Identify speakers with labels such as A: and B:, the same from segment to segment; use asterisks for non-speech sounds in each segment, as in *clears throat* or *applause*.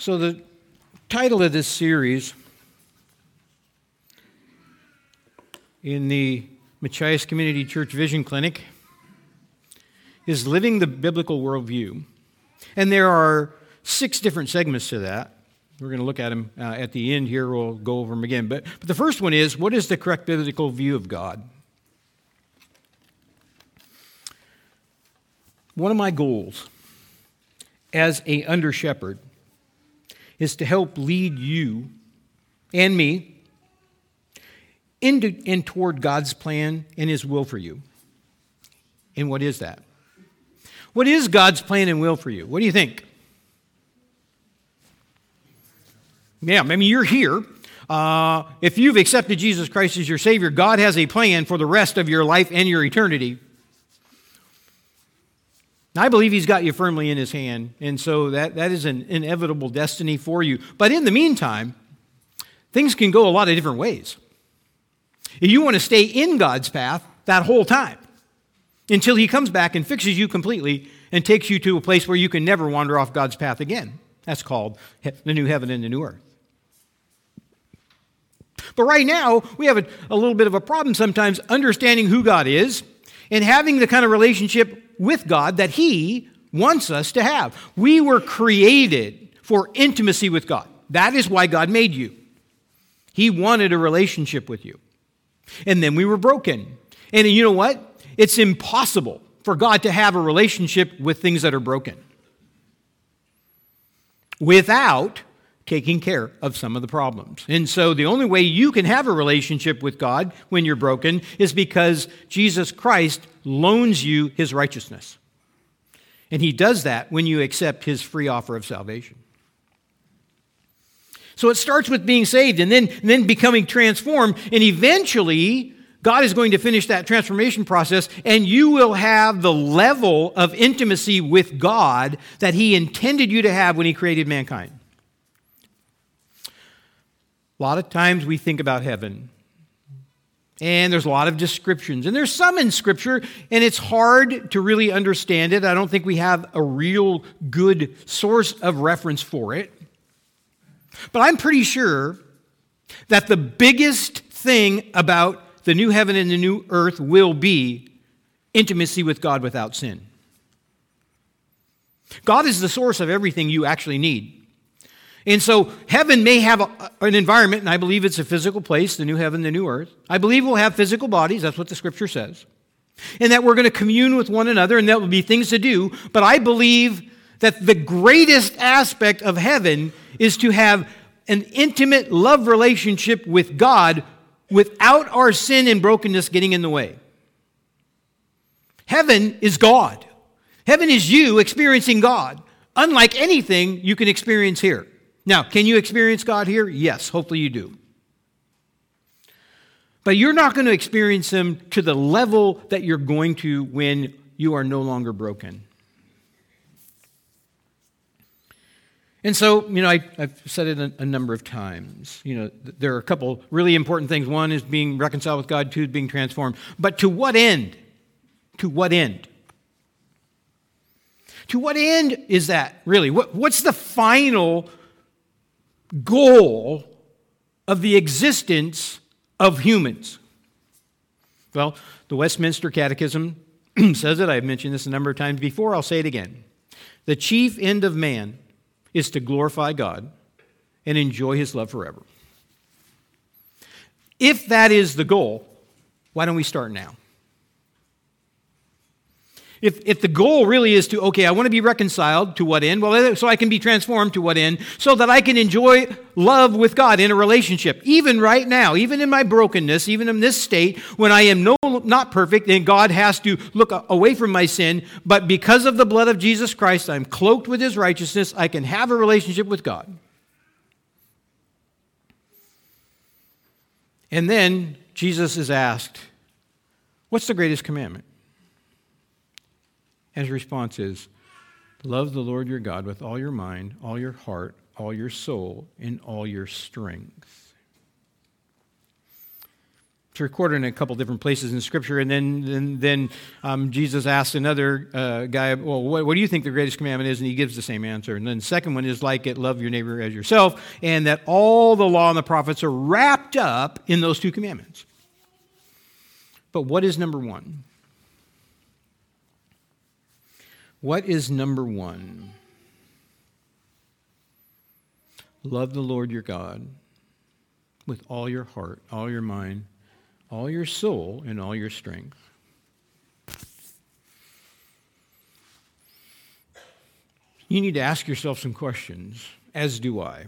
A: So, the title of this series in the Machias Community Church Vision Clinic is Living the Biblical Worldview. And there are six different segments to that. We're going to look at them uh, at the end here. We'll go over them again. But, but the first one is what is the correct biblical view of God? One of my goals as a under shepherd is to help lead you and me into and toward God's plan and His will for you. And what is that? What is God's plan and will for you? What do you think? Yeah, I mean, you're here. Uh, if you've accepted Jesus Christ as your Savior, God has a plan for the rest of your life and your eternity. I believe he's got you firmly in his hand, and so that, that is an inevitable destiny for you. But in the meantime, things can go a lot of different ways. You want to stay in God's path that whole time until he comes back and fixes you completely and takes you to a place where you can never wander off God's path again. That's called the new heaven and the new earth. But right now, we have a, a little bit of a problem sometimes understanding who God is and having the kind of relationship with God that He wants us to have. We were created for intimacy with God. That is why God made you. He wanted a relationship with you. And then we were broken. And you know what? It's impossible for God to have a relationship with things that are broken without taking care of some of the problems. And so the only way you can have a relationship with God when you're broken is because Jesus Christ loans you his righteousness. And he does that when you accept his free offer of salvation. So it starts with being saved and then, and then becoming transformed, and eventually God is going to finish that transformation process, and you will have the level of intimacy with God that He intended you to have when He created mankind. A lot of times we think about heaven, and there's a lot of descriptions, and there's some in Scripture, and it's hard to really understand it. I don't think we have a real good source of reference for it. But I'm pretty sure that the biggest thing about the new heaven and the new earth will be intimacy with God without sin. God is the source of everything you actually need. And so heaven may have a, an environment, and I believe it's a physical place, the new heaven, the new earth. I believe we'll have physical bodies, that's what the scripture says. And that we're going to commune with one another, and that will be things to do. But I believe that the greatest aspect of heaven is to have an intimate love relationship with God without our sin and brokenness getting in the way. Heaven is God. Heaven is you experiencing God, unlike anything you can experience here. Now, can you experience God here? Yes, hopefully you do. But you're not going to experience Him to the level that you're going to when you are no longer broken. And so, you know, I, have said it a, a, number of times. You know, there are a couple really important things. One is being reconciled with God, two is being transformed. But to what end? To what end? To what end is that really? What, what's the final goal of the existence of humans? Well, the Westminster Catechism *clears throat* says it. I've mentioned this a number of times before. I'll say it again. The chief end of man is to glorify God and enjoy his love forever. If that is the goal, why don't we start now? If, if the goal really is to, okay, I want to be reconciled to what end? Well, uh, so I can be transformed to what end? So that I can enjoy love with God in a relationship. Even right now, even in my brokenness, even in this state, when I am no, not perfect and God has to look away from my sin, but because of the blood of Jesus Christ, I'm cloaked with his righteousness, I can have a relationship with God. And then Jesus is asked, What's the greatest commandment? His response is, Love the Lord your God with all your mind, all your heart, all your soul, and all your strength. It's recorded in a couple different places in Scripture. And then, then, then um, Jesus asked another uh, guy, Well, what, what, do you think the greatest commandment is? And he gives the same answer. And then the second one is like it, love your neighbor as yourself. And that all the law and the prophets are wrapped up in those two commandments. But what is number one? What is number one? Love the Lord your God with all your heart, all your mind, all your soul and all your strength. You need to ask yourself some questions, as do I.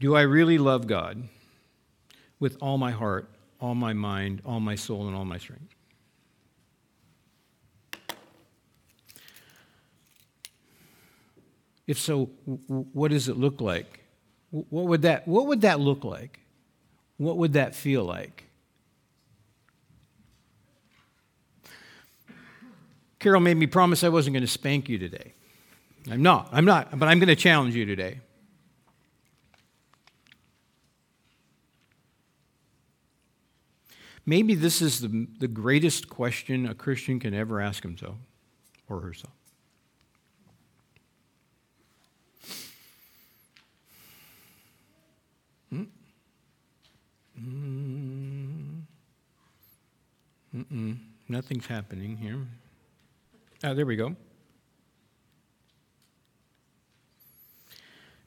A: Do I really love God with all my heart, all my mind, all my soul, and all my strength? If so, what does it look like? What would that, what would that look like? What would that feel like? Carol made me promise I wasn't going to spank you today. I'm not. I'm not, but I'm going to challenge you today. Maybe this is the, the greatest question a Christian can ever ask himself or herself. Mm-mm. Nothing's happening here. Ah, there we go.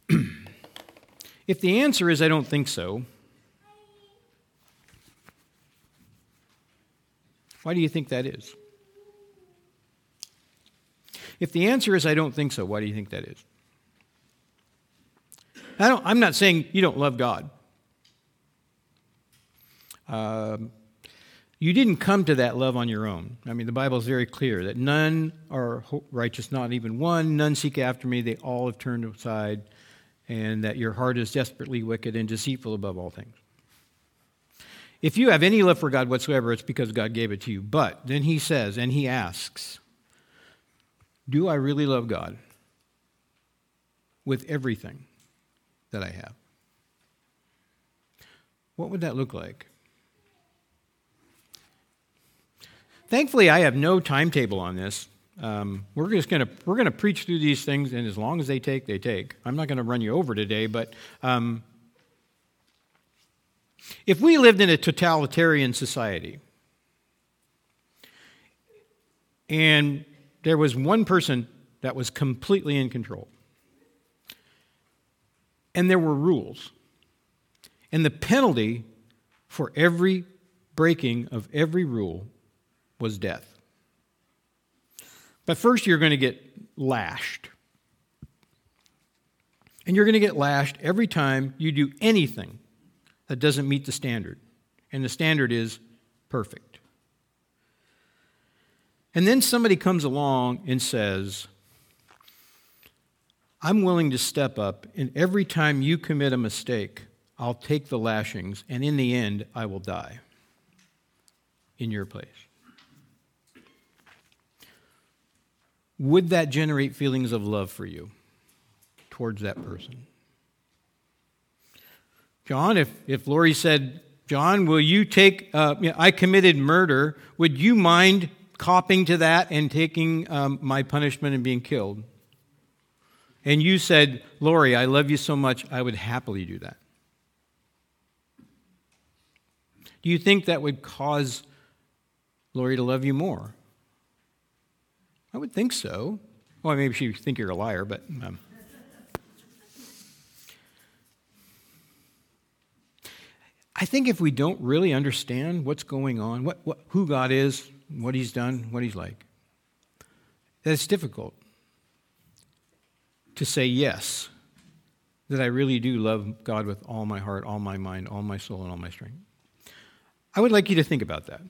A: *clears throat* if the answer is I don't think so, why do you think that is? If the answer is I don't think so, why do you think that is? I don't, I'm not saying you don't love God. Um, you didn't come to that love on your own. I mean, the Bible is very clear that none are righteous, not even one. None seek after me. They all have turned aside. And that your heart is desperately wicked and deceitful above all things. If you have any love for God whatsoever, it's because God gave it to you. But then he says, and he asks, Do I really love God with everything that I have? What would that look like? Thankfully, I have no timetable on this. Um, we're just going to we're going to preach through these things, and as long as they take, they take. I'm not going to run you over today, but um, if we lived in a totalitarian society, and there was one person that was completely in control, and there were rules, and the penalty for every breaking of every rule was death. But first, you're going to get lashed. And you're going to get lashed every time you do anything that doesn't meet the standard. And the standard is perfect. And then somebody comes along and says, I'm willing to step up, and every time you commit a mistake, I'll take the lashings, and in the end, I will die in your place. Would that generate feelings of love for you towards that person? John, if, if Lori said, John, will you take, uh, you know, I committed murder, would you mind copping to that and taking um, my punishment and being killed? And you said, Lori, I love you so much, I would happily do that. Do you think that would cause Lori to love you more? I would think so. Well, maybe she think you're a liar, but. Um. I think if we don't really understand what's going on, what, what, who God is, what He's done, what He's like, that it's difficult to say yes, that I really do love God with all my heart, all my mind, all my soul, and all my strength. I would like you to think about that.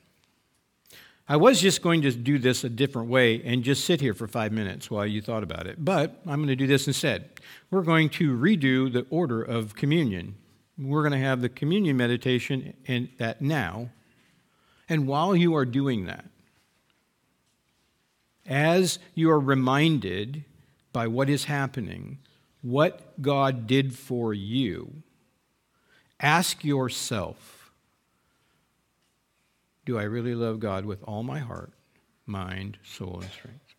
A: I was just going to do this a different way and just sit here for five minutes while you thought about it, but I'm going to do this instead. We're going to redo the order of communion. We're going to have the communion meditation and that now. And while you are doing that, as you are reminded by what is happening, what God did for you, ask yourself Do I really love God with all my heart, mind, soul, and strength?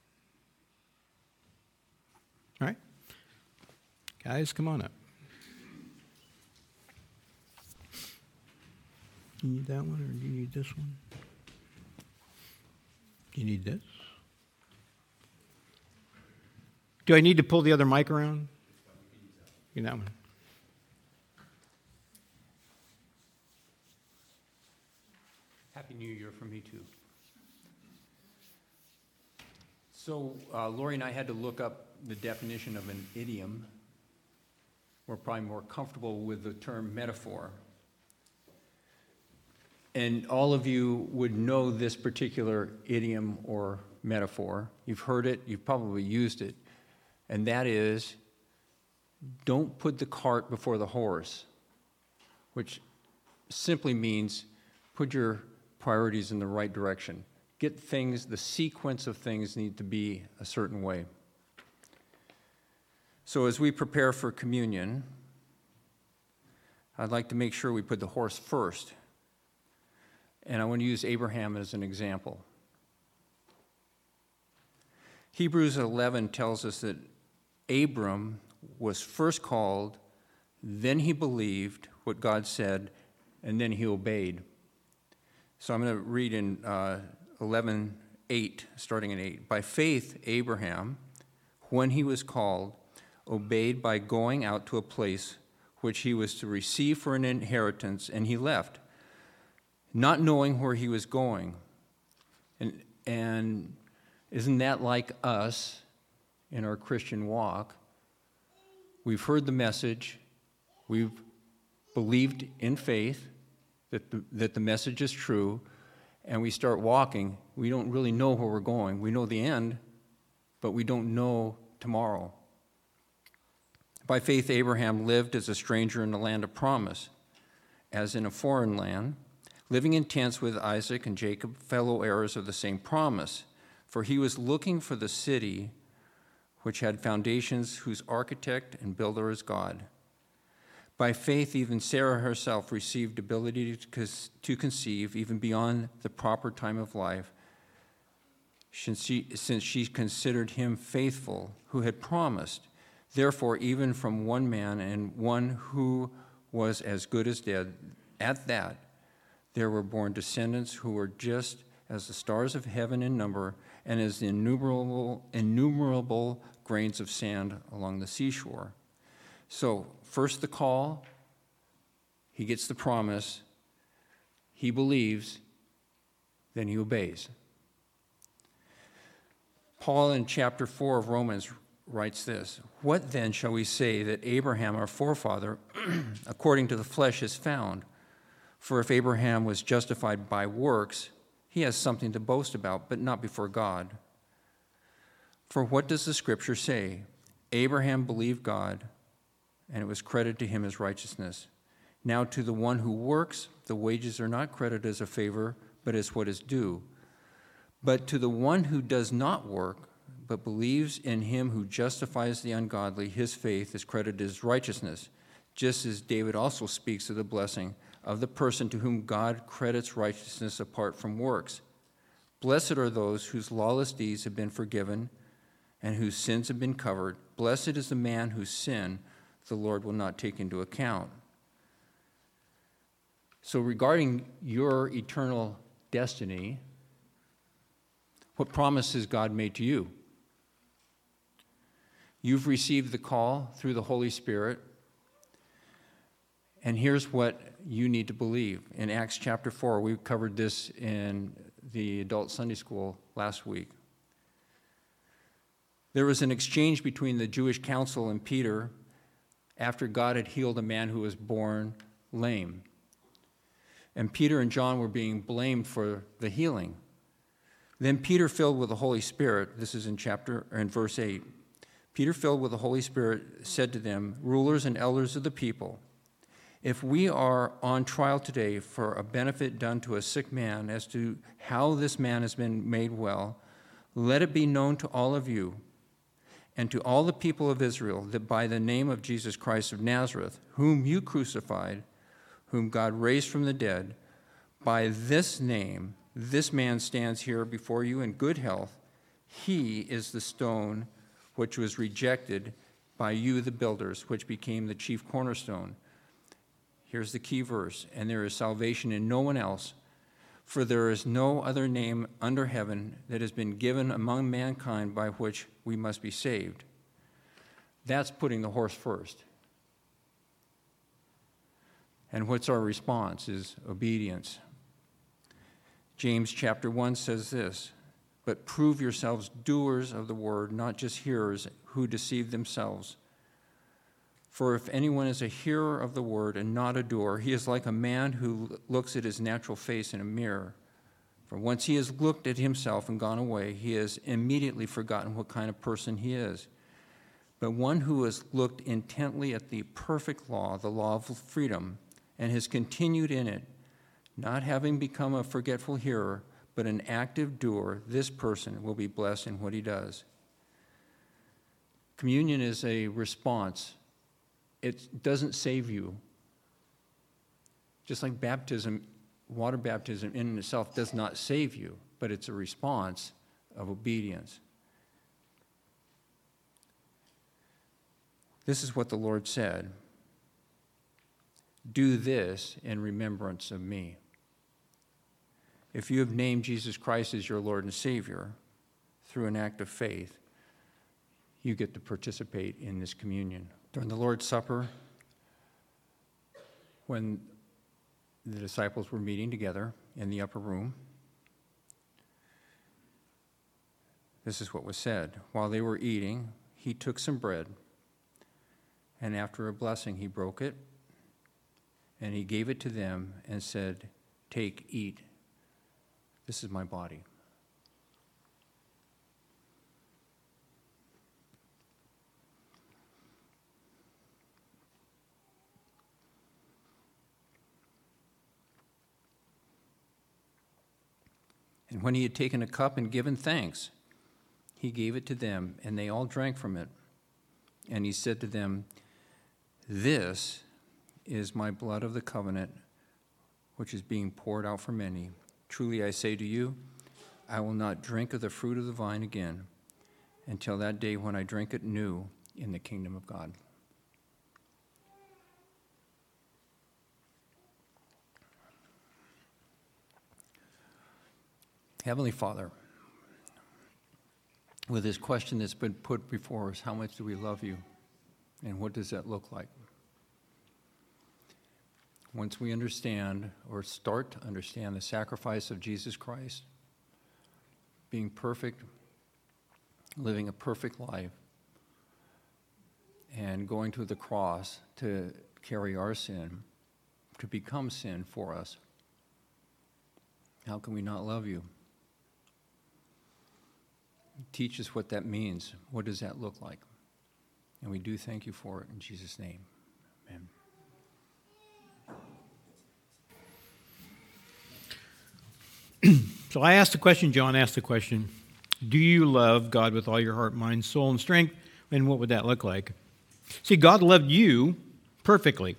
A: All right? Guys, come on up. You need that one or do you need this one? You need this? Do I need to pull the other mic around? You need that one.
B: Happy New Year from me, too. So uh, Lori and I had to look up the definition of an idiom. We're probably more comfortable with the term metaphor. And all of you would know this particular idiom or metaphor. You've heard it, you've probably used it. And that is don't put the cart before the horse, which simply means put your priorities in the right direction. Get things, the sequence of things need to be a certain way. So as we prepare for communion, I'd like to make sure we put the horse first. And I want to use Abraham as an example. Hebrews 11 tells us that Abram was first called, then he believed what God said, and then he obeyed. So I'm going to read in uh, 11, 8, starting in 8. By faith, Abraham, when he was called, obeyed by going out to a place which he was to receive for an inheritance, and he left, not knowing where he was going. And, and isn't that like us in our Christian walk? We've heard the message, we've believed in faith that the, that the message is true, and we start walking. We don't really know where we're going. We know the end, but we don't know tomorrow. By faith, Abraham lived as a stranger in the land of promise, as in a foreign land, living in tents with Isaac and Jacob, fellow heirs of the same promise. For he was looking for the city which had foundations, whose architect and builder is God. By faith, even Sarah herself received ability to conceive even beyond the proper time of life, since she, since she considered him faithful who had promised. Therefore, even from one man and one who was as good as dead, at that there were born descendants who were just as the stars of heaven in number and as the innumerable, innumerable grains of sand along the seashore. So, first the call, he gets the promise, he believes, then he obeys. Paul in chapter 4 of Romans writes this What then shall we say that Abraham, our forefather, *clears throat* according to the flesh, is found? For if Abraham was justified by works, he has something to boast about, but not before God. For what does the scripture say? Abraham believed God, and it was credited to him as righteousness. Now, to the one who works, the wages are not credited as a favor, but as what is due. But to the one who does not work, but believes in him who justifies the ungodly, his faith is credited as righteousness, just as David also speaks of the blessing of the person to whom God credits righteousness apart from works. Blessed are those whose lawless deeds have been forgiven and whose sins have been covered. Blessed is the man whose sin the Lord will not take into account. So, regarding your eternal destiny, what promise has God made to you? You've received the call through the Holy Spirit. And here's what you need to believe. In Acts chapter 4, we covered this in the adult Sunday school last week. There was an exchange between the Jewish council and Peter after God had healed a man who was born lame. And Peter and John were being blamed for the healing. Then Peter, filled with the Holy Spirit, this is in chapter or in verse 8. Peter, filled with the Holy Spirit, said to them, Rulers and elders of the people, if we are on trial today for a benefit done to a sick man as to how this man has been made well, let it be known to all of you and to all the people of Israel that by the name of Jesus Christ of Nazareth, whom you crucified, whom God raised from the dead, by this name, this man stands here before you in good health. He is the stone which was rejected by you, the builders, which became the chief cornerstone. Here's the key verse and there is salvation in no one else, for there is no other name under heaven that has been given among mankind by which we must be saved. That's putting the horse first. And what's our response is obedience. James chapter 1 says this But prove yourselves doers of the word, not just hearers who deceive themselves. For if anyone is a hearer of the word and not a doer, he is like a man who looks at his natural face in a mirror. For once he has looked at himself and gone away, he has immediately forgotten what kind of person he is. But one who has looked intently at the perfect law, the law of freedom, and has continued in it, not having become a forgetful hearer, but an active doer, this person will be blessed in what he does. Communion is a response, it doesn't save you. Just like baptism, water baptism in itself does not save you, but it's a response of obedience. This is what the Lord said Do this in remembrance of me. If you have named Jesus Christ as your Lord and Savior through an act of faith, you get to participate in this communion. During the Lord's Supper, when the disciples were meeting together in the upper room, this is what was said. While they were eating, he took some bread, and after a blessing, he broke it, and he gave it to them and said, Take, eat. This is my body. And when he had taken a cup and given thanks, he gave it to them, and they all drank from it. And he said to them, This is my blood of the covenant, which is being poured out for many. Truly I say to you, I will not drink of the fruit of the vine again until that day when I drink it new in the kingdom of God. Heavenly Father, with this question that's been put before us, how much do we love you? And what does that look like? once we understand or start to understand the sacrifice of Jesus Christ, being perfect, living a perfect life, and going to the cross to carry our sin, to become sin for us, how can we not love you? Teach us what that means. What does that look like? And we do thank you for it in Jesus' name. Amen.
A: so I asked the question, John asked the question Do you love God with all your heart, mind, soul, and strength? And what would that look like? See, God loved you perfectly.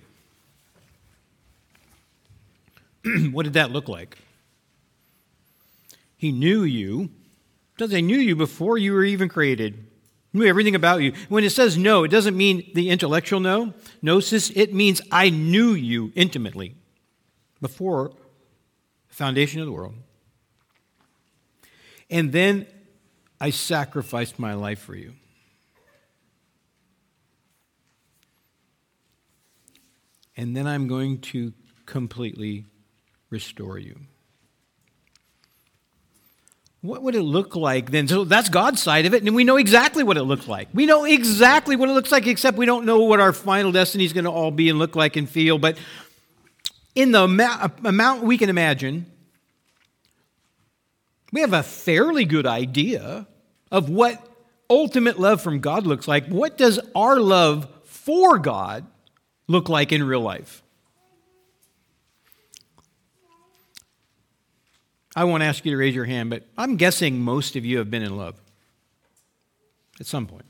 A: *clears throat* what did that look like? He knew you. Does he knew you before you were even created? Knew everything about you. When it says know, it doesn't mean the intellectual know. Gnosis, it means I knew you intimately before the foundation of the world. And then I sacrificed my life for you. And then I'm going to completely restore you. What would it look like then? So that's God's side of it, and we know exactly what it looks like. We know exactly what it looks like, except we don't know what our final destiny is going to all be and look like and feel. But in the amount we can imagine, we have a fairly good idea of what ultimate love from God looks like. What does our love for God look like in real life? I won't ask you to raise your hand, but I'm guessing most of you have been in love at some point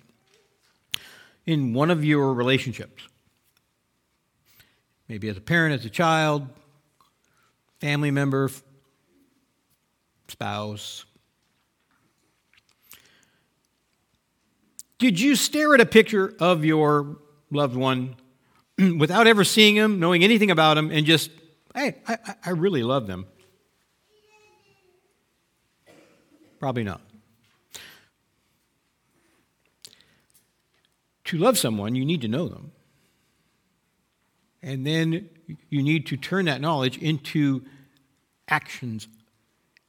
A: in one of your relationships. Maybe as a parent, as a child, family member, spouse. Did you stare at a picture of your loved one *clears throat* without ever seeing him, knowing anything about him, and just, hey, I, I really love them? Probably not. To love someone, you need to know them. And then you need to turn that knowledge into actions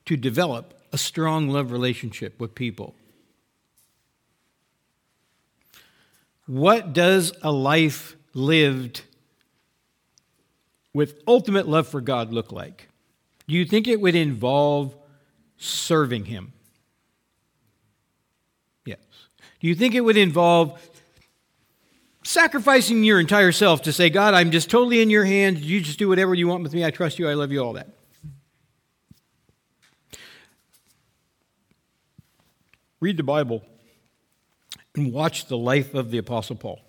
A: to develop a strong love relationship with people. What does a life lived with ultimate love for God look like? Do you think it would involve serving Him? Yes. Do you think it would involve sacrificing your entire self to say, God, I'm just totally in your hands. You just do whatever you want with me. I trust you. I love you, all that? Read the Bible and watch the life of the Apostle Paul.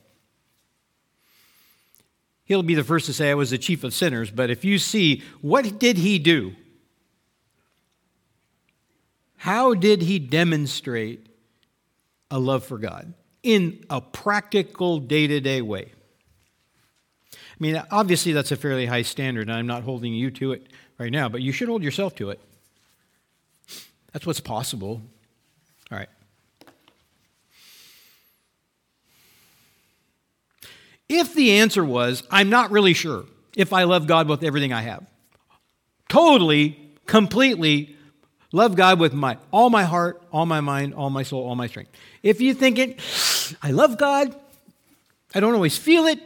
A: He'll be the first to say, I was the chief of sinners, but if you see, what did he do? How did he demonstrate a love for God in a practical, day to day way? I mean, obviously, that's a fairly high standard, and I'm not holding you to it right now, but you should hold yourself to it. That's what's possible. All right. If the answer was, I'm not really sure if I love God with everything I have, totally, completely love God with my all my heart, all my mind, all my soul, all my strength. If you think it, I love God, I don't always feel it,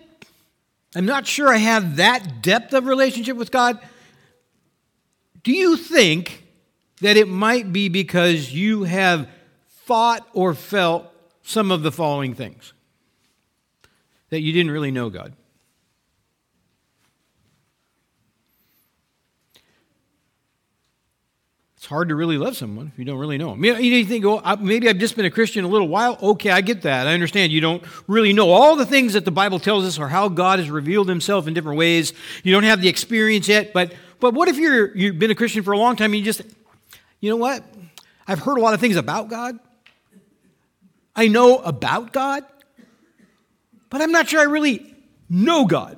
A: I'm not sure I have that depth of relationship with God, do you think that it might be because you have thought or felt some of the following things? that you didn't really know God. It's hard to really love someone if you don't really know them. You think, oh, maybe I've just been a Christian a little while. Okay, I get that. I understand. You don't really know all the things that the Bible tells us or how God has revealed himself in different ways. You don't have the experience yet. But, but what if you're, you've been a Christian for a long time and you just, you know what? I've heard a lot of things about God. I know about God but I'm not sure I really know God.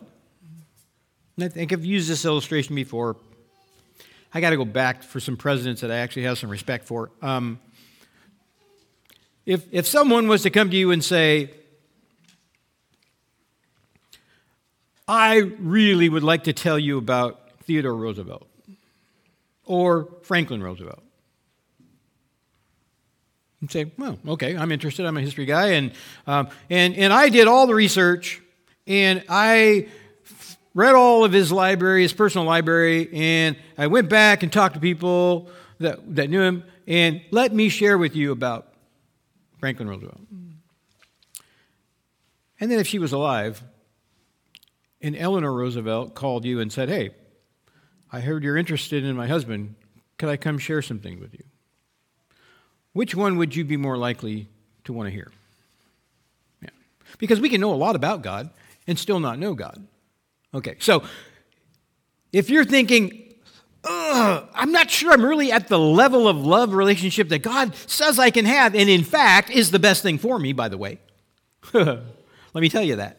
A: And I think I've used this illustration before. I got to go back for some presidents that I actually have some respect for. Um, if, if someone was to come to you and say, I really would like to tell you about Theodore Roosevelt or Franklin Roosevelt, and say, well, okay, I'm interested. I'm a history guy. And, um, and, and I did all the research, and I read all of his library, his personal library, and I went back and talked to people that, that knew him, and let me share with you about Franklin Roosevelt. And then if she was alive, and Eleanor Roosevelt called you and said, hey, I heard you're interested in my husband. Could I come share something with you? Which one would you be more likely to want to hear? Yeah. Because we can know a lot about God and still not know God. Okay, so if you're thinking, I'm not sure I'm really at the level of love relationship that God says I can have, and in fact is the best thing for me, by the way. *laughs* Let me tell you that.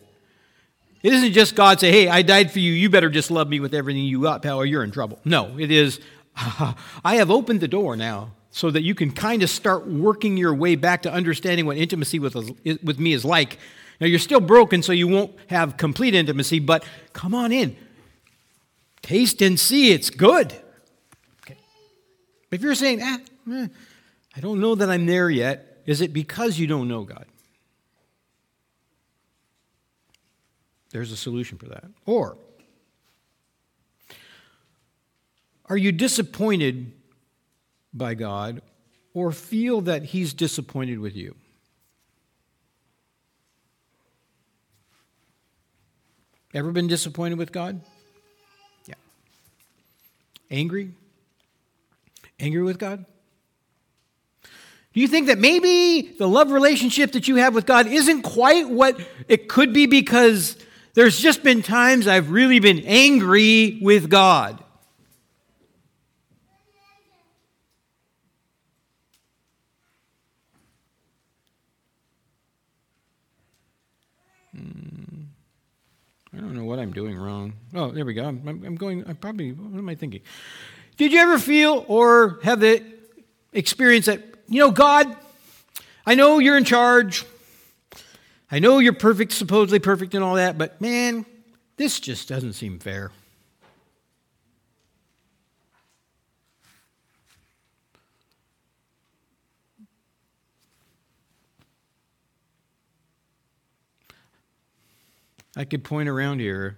A: It isn't just God say, hey, I died for you, you better just love me with everything you got, pal, or you're in trouble. No, it is, *laughs* I have opened the door now so that you can kind of start working your way back to understanding what intimacy with, with me is like. Now, you're still broken, so you won't have complete intimacy, but come on in. Taste and see, it's good. Okay. If you're saying, eh, I don't know that I'm there yet, is it because you don't know God? There's a solution for that. Or, are you disappointed by God or feel that He's disappointed with you. Ever been disappointed with God? Yeah. Angry? Angry with God? Do you think that maybe the love relationship that you have with God isn't quite what it could be because there's just been times I've really been angry with God? I don't know what I'm doing wrong. Oh, there we go. I'm, I'm going, I'm probably, what am I thinking? Did you ever feel or have the experience that, you know, God, I know you're in charge. I know you're perfect, supposedly perfect and all that, but man, this just doesn't seem fair. I could point around here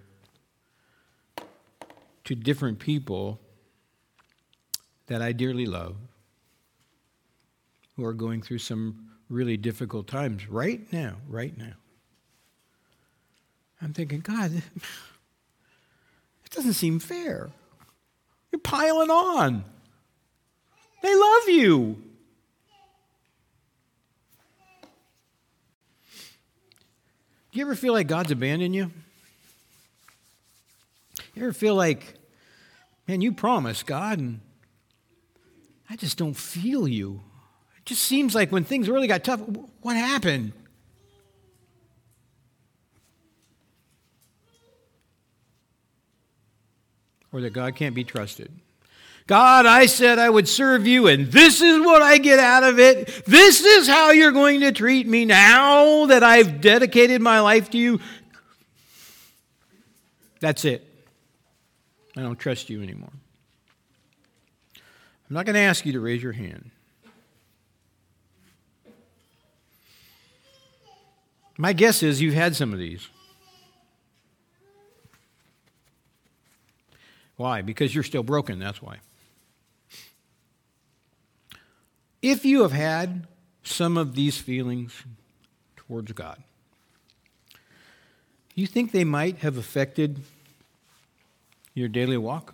A: to different people that I dearly love who are going through some really difficult times right now, right now. I'm thinking, God, *laughs* it doesn't seem fair. You're piling on. They love you. Do you ever feel like God's abandoned you? You ever feel like, man, you promised God, and I just don't feel you? It just seems like when things really got tough, what happened? Or that God can't be trusted. God, I said I would serve you, and this is what I get out of it. This is how you're going to treat me now that I've dedicated my life to you. That's it. I don't trust you anymore. I'm not going to ask you to raise your hand. My guess is you've had some of these. Why? Because you're still broken, that's why. If you have had some of these feelings towards God, you think they might have affected your daily walk?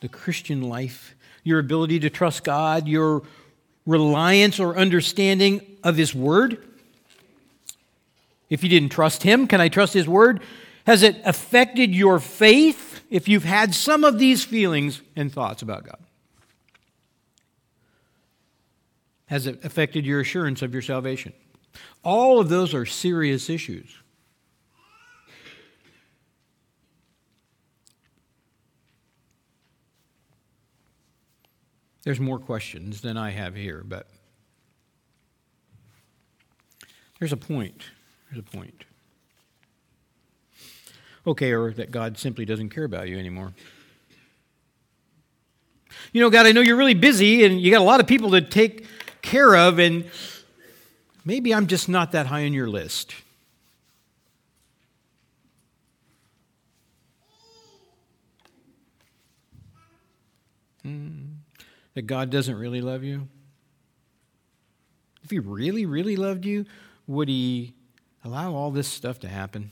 A: The Christian life, your ability to trust God, your reliance or understanding of His Word? If you didn't trust Him, can I trust His Word? Has it affected your faith if you've had some of these feelings and thoughts about God? Has it affected your assurance of your salvation? All of those are serious issues. There's more questions than I have here, but there's a point. There's a point. Okay, or that God simply doesn't care about you anymore. You know, God, I know you're really busy and you got a lot of people to take care of, and maybe I'm just not that high on your list. Hmm. That God doesn't really love you? If He really, really loved you, would He allow all this stuff to happen?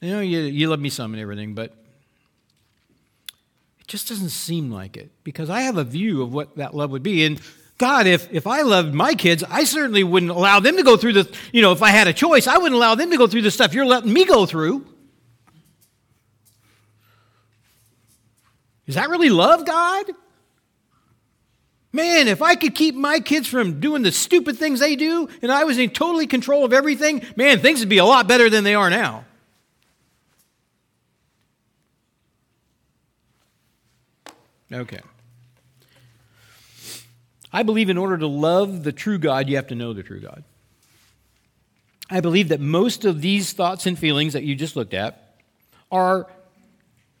A: You know, you, you love me some and everything, but it just doesn't seem like it because I have a view of what that love would be. And God, if, if I loved my kids, I certainly wouldn't allow them to go through the, you know, if I had a choice, I wouldn't allow them to go through the stuff you're letting me go through. Is that really love, God? Man, if I could keep my kids from doing the stupid things they do and I was in totally control of everything, man, things would be a lot better than they are now. Okay. I believe in order to love the true God, you have to know the true God. I believe that most of these thoughts and feelings that you just looked at are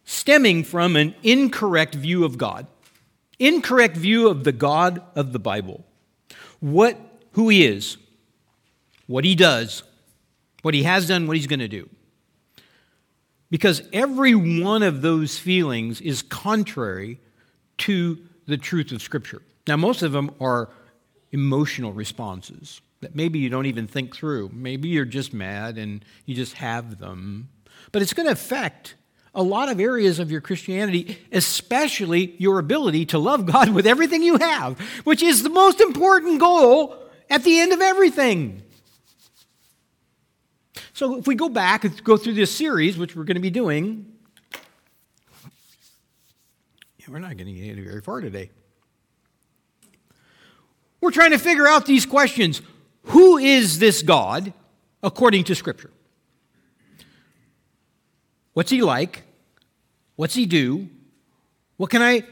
A: stemming from an incorrect view of God, incorrect view of the God of the Bible, what, who He is, what He does, what He has done, what He's going to do. Because every one of those feelings is contrary to the truth of Scripture. Now, most of them are emotional responses that maybe you don't even think through. Maybe you're just mad and you just have them. But it's going to affect a lot of areas of your Christianity, especially your ability to love God with everything you have, which is the most important goal at the end of everything. So, if we go back and go through this series, which we're going to be doing, we're not going to get very far today. We're trying to figure out these questions. who is this God according to Scripture? What's he like? What's he do? What can I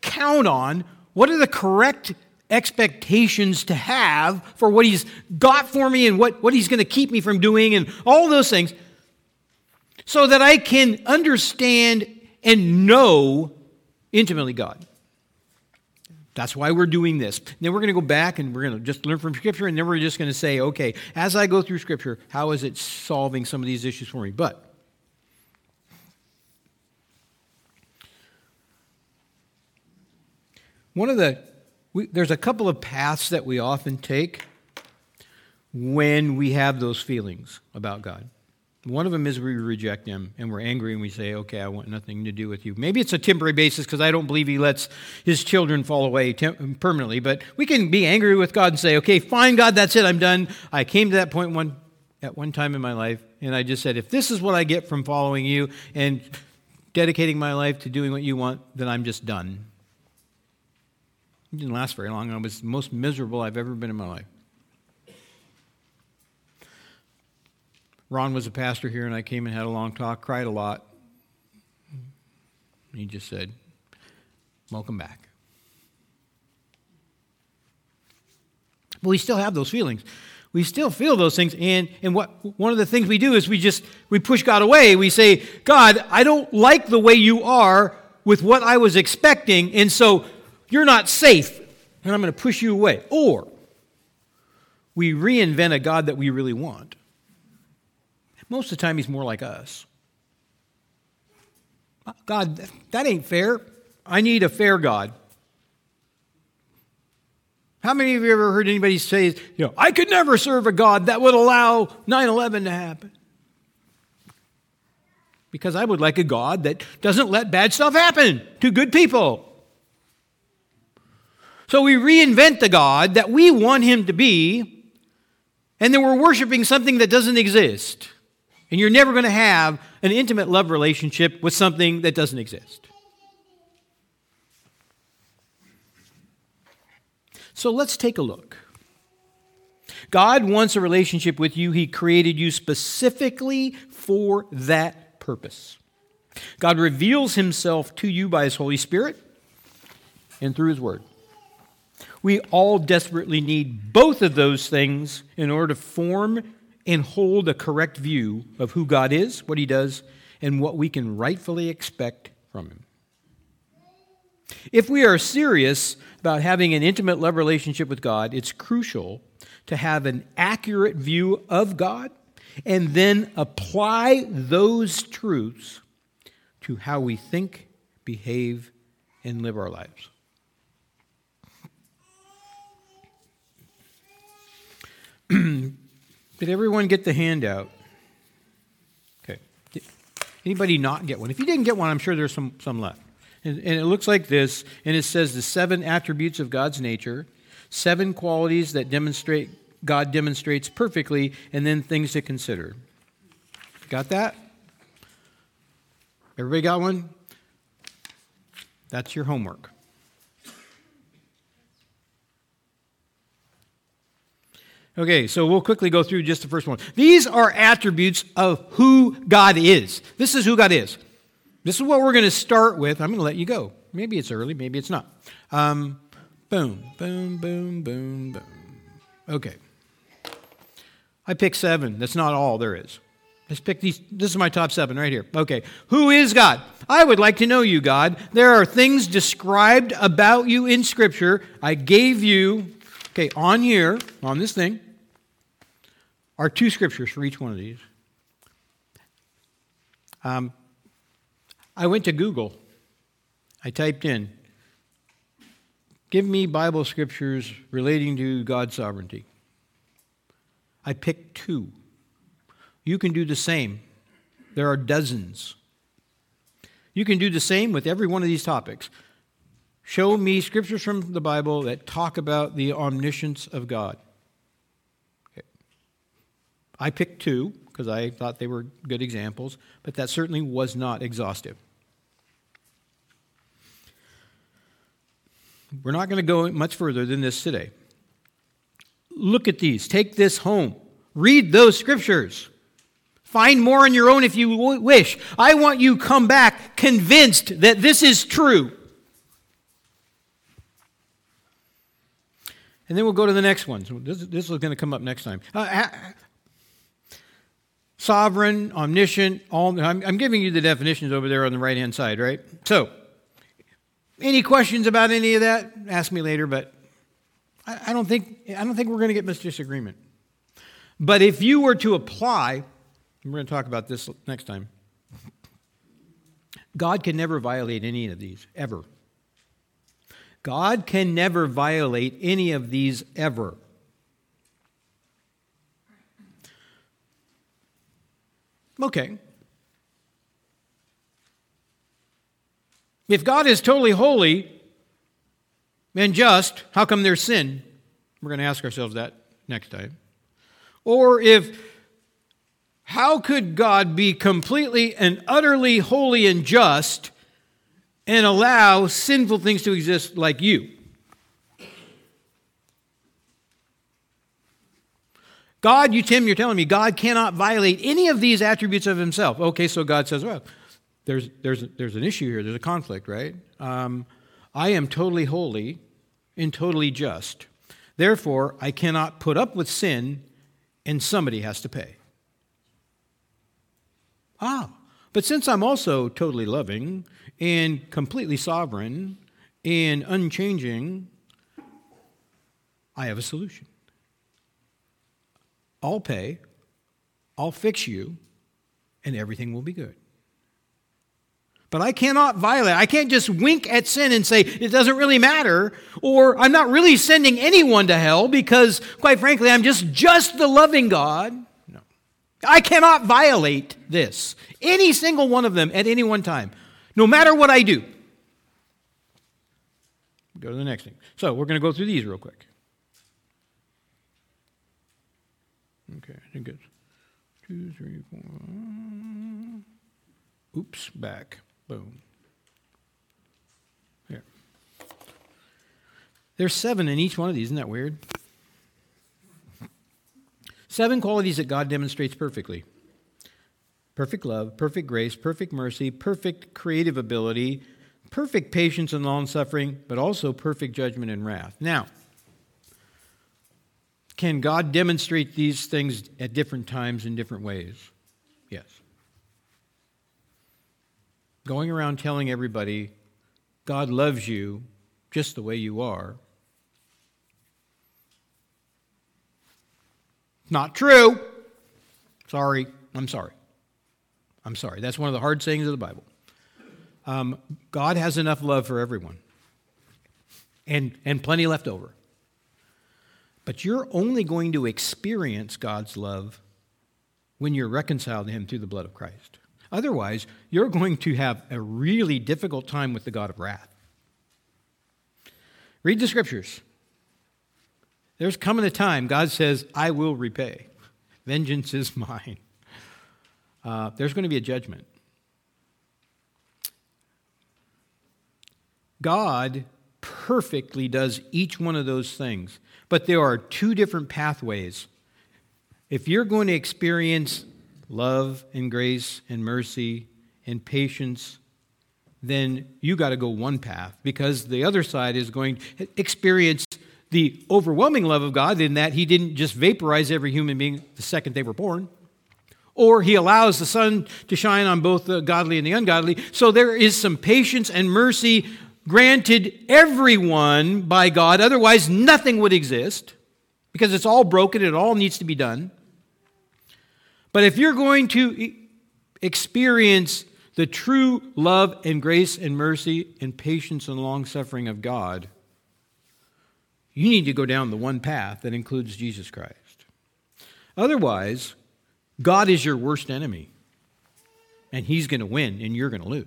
A: count on? What are the correct expectations to have for what he's got for me and what, what he's going to keep me from doing and all those things so that I can understand and know intimately God. That's why we're doing this. Then we're going to go back and we're going to just learn from Scripture, and then we're just going to say, okay, as I go through Scripture, how is it solving some of these issues for me? But one of the, we, there's a couple of paths that we often take when we have those feelings about God. One of them is we reject him and we're angry and we say, okay, I want nothing to do with you. Maybe it's a temporary basis because I don't believe he lets his children fall away permanently, but we can be angry with God and say, okay, fine, God, that's it, I'm done. I came to that point one, at one time in my life and I just said, if this is what I get from following you and dedicating my life to doing what you want, then I'm just done. It didn't last very long. I was the most miserable I've ever been in my life. Ron was a pastor here, and I came and had a long talk, cried a lot. He just said, Welcome back. But we still have those feelings. We still feel those things. And, and what, one of the things we do is we just we push God away. We say, God, I don't like the way you are with what I was expecting, and so you're not safe, and I'm going to push you away. Or we reinvent a God that we really want. Most of the time, he's more like us. God, that ain't fair. I need a fair God. How many of you ever heard anybody say, you know, I could never serve a God that would allow 9 11 to happen? Because I would like a God that doesn't let bad stuff happen to good people. So we reinvent the God that we want him to be, and then we're worshiping something that doesn't exist. And you're never going to have an intimate love relationship with something that doesn't exist. So let's take a look. God wants a relationship with you. He created you specifically for that purpose. God reveals himself to you by his Holy Spirit and through his word. We all desperately need both of those things in order to form and hold a correct view of who God is, what He does, and what we can rightfully expect from Him. If we are serious about having an intimate love relationship with God, it's crucial to have an accurate view of God and then apply those truths to how we think, behave, and live our lives. *clears throat* Did everyone get the handout? Okay. Did anybody not get one? If you didn't get one, I'm sure there's some, some left. And, and it looks like this, and it says the seven attributes of God's nature, seven qualities that demonstrate God demonstrates perfectly, and then things to consider. Got that? Everybody got one? That's your homework. Okay, so we'll quickly go through just the first one. These are attributes of who God is. This is who God is. This is what we're going to start with. I'm going to let you go. Maybe it's early, maybe it's not. Um, boom, boom, boom, boom, boom. Okay. I picked seven. That's not all there is. Let's pick these. This is my top seven right here. Okay. Who is God? I would like to know you, God. There are things described about you in Scripture. I gave you Okay, on here, on this thing, are two scriptures for each one of these. Um, I went to Google. I typed in, give me Bible scriptures relating to God's sovereignty. I picked two. You can do the same. There are dozens. You can do the same with every one of these topics. Show me scriptures from the Bible that talk about the omniscience of God. Okay. I picked two because I thought they were good examples, but that certainly was not exhaustive. We're not going to go much further than this today. look at these. Take this home. Read those scriptures. Find more on your own if you wish. I want you come back convinced that this is true. And then we'll go to the next one. This, this is going to come up next time. Uh, sovereign, omniscient, all. I'm, I'm giving you the definitions over there on the right hand side, right? So, any questions about any of that? Ask me later, but I, I don't think I don't think we're going to get much disagreement. But if you were to apply we're going to talk about this next time. God can never violate any of these, ever. God can never violate any of these, ever. Okay. If God is totally holy and just, how come there's sin? We're going to ask ourselves that next time. Or if how could God be completely and utterly holy and just and allow sinful things to exist like you? God, you, Tim, you're telling me God cannot violate any of these attributes of himself. Okay, so God says, well, there's, there's, there's an issue here, there's a conflict, right? Um, I am totally holy and totally just. Therefore, I cannot put up with sin, and somebody has to pay. Ah, but since I'm also totally loving and completely sovereign and unchanging, I have a solution. I'll pay, I'll fix you, and everything will be good. But I cannot violate. I can't just wink at sin and say it doesn't really matter, or I'm not really sending anyone to hell because, quite frankly, I'm just just the loving God. No, I cannot violate this, any single one of them at any one time, no matter what I do. Go to the next thing. So we're going to go through these real quick. Okay, I think it's two, three, four. Oops, back. Boom. Here. There's seven in each one of these. Isn't that weird? Seven qualities that God demonstrates perfectly perfect love, perfect grace, perfect mercy, perfect creative ability, perfect patience and long suffering, but also perfect judgment and wrath. Now, can God demonstrate these things at different times in different ways? Yes. Going around telling everybody God loves you just the way you are Not true. Sorry. I'm sorry. I'm sorry. That's one of the hard sayings of the Bible. Um, God has enough love for everyone and, and plenty left over. But you're only going to experience God's love when you're reconciled to Him through the blood of Christ. Otherwise, you're going to have a really difficult time with the God of wrath. Read the scriptures. There's coming a time, God says, I will repay. Vengeance is mine. Uh, there's going to be a judgment. God perfectly does each one of those things, but there are two different pathways. If you're going to experience love and grace and mercy and patience, then you got to go one path because the other side is going to experience the overwhelming love of God in that He didn't just vaporize every human being the second they were born, or He allows the sun to shine on both the godly and the ungodly. So there is some patience and mercy granted everyone by God. Otherwise, nothing would exist because it's all broken, it all needs to be done. But if you're going to experience the true love and grace and mercy and patience and long suffering of God, you need to go down the one path that includes Jesus Christ. Otherwise, God is your worst enemy, and he's going to win, and you're going to lose.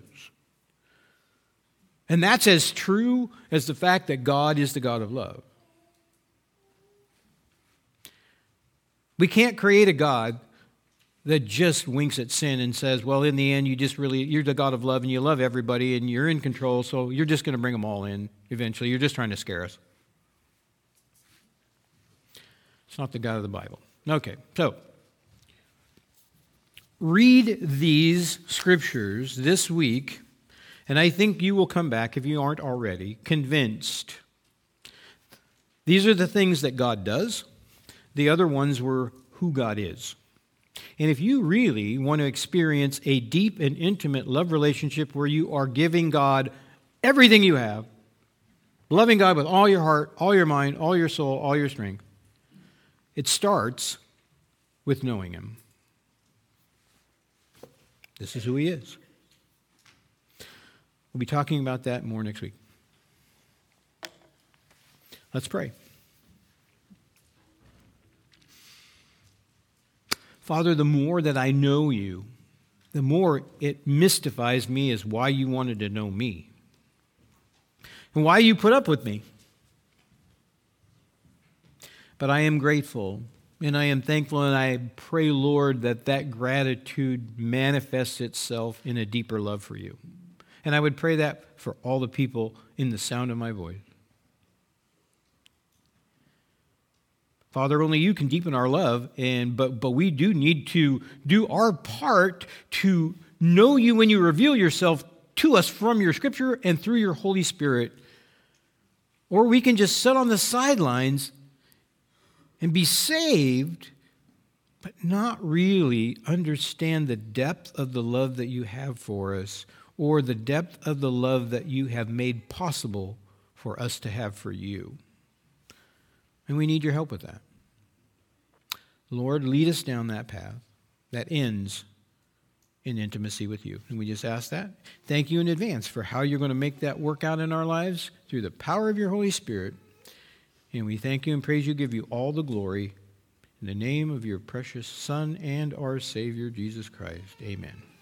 A: And that's as true as the fact that God is the God of love. We can't create a God that just winks at sin and says, well, in the end, you just really, you're the God of love and you love everybody and you're in control, so you're just going to bring them all in eventually. You're just trying to scare us. It's not the God of the Bible. Okay, so read these scriptures this week, and I think you will come back, if you aren't already, convinced. These are the things that God does, the other ones were who God is. And if you really want to experience a deep and intimate love relationship where you are giving God everything you have, loving God with all your heart, all your mind, all your soul, all your strength, it starts with knowing Him. This is who He is. We'll be talking about that more next week. Let's pray. Father, the more that I know you, the more it mystifies me as why you wanted to know me and why you put up with me. But I am grateful and I am thankful, and I pray, Lord, that that gratitude manifests itself in a deeper love for you. And I would pray that for all the people in the sound of my voice. Father, only you can deepen our love, and but but we do need to do our part to know you when you reveal yourself to us from your scripture and through your Holy Spirit. Or we can just sit on the sidelines and be saved, but not really understand the depth of the love that you have for us or the depth of the love that you have made possible for us to have for you. And we need your help with that. Lord, lead us down that path that ends in intimacy with you. And we just ask that. Thank you in advance for how you're going to make that work out in our lives through the power of your Holy Spirit. And we thank you and praise you, give you all the glory. In the name of your precious Son and our Savior, Jesus Christ. Amen.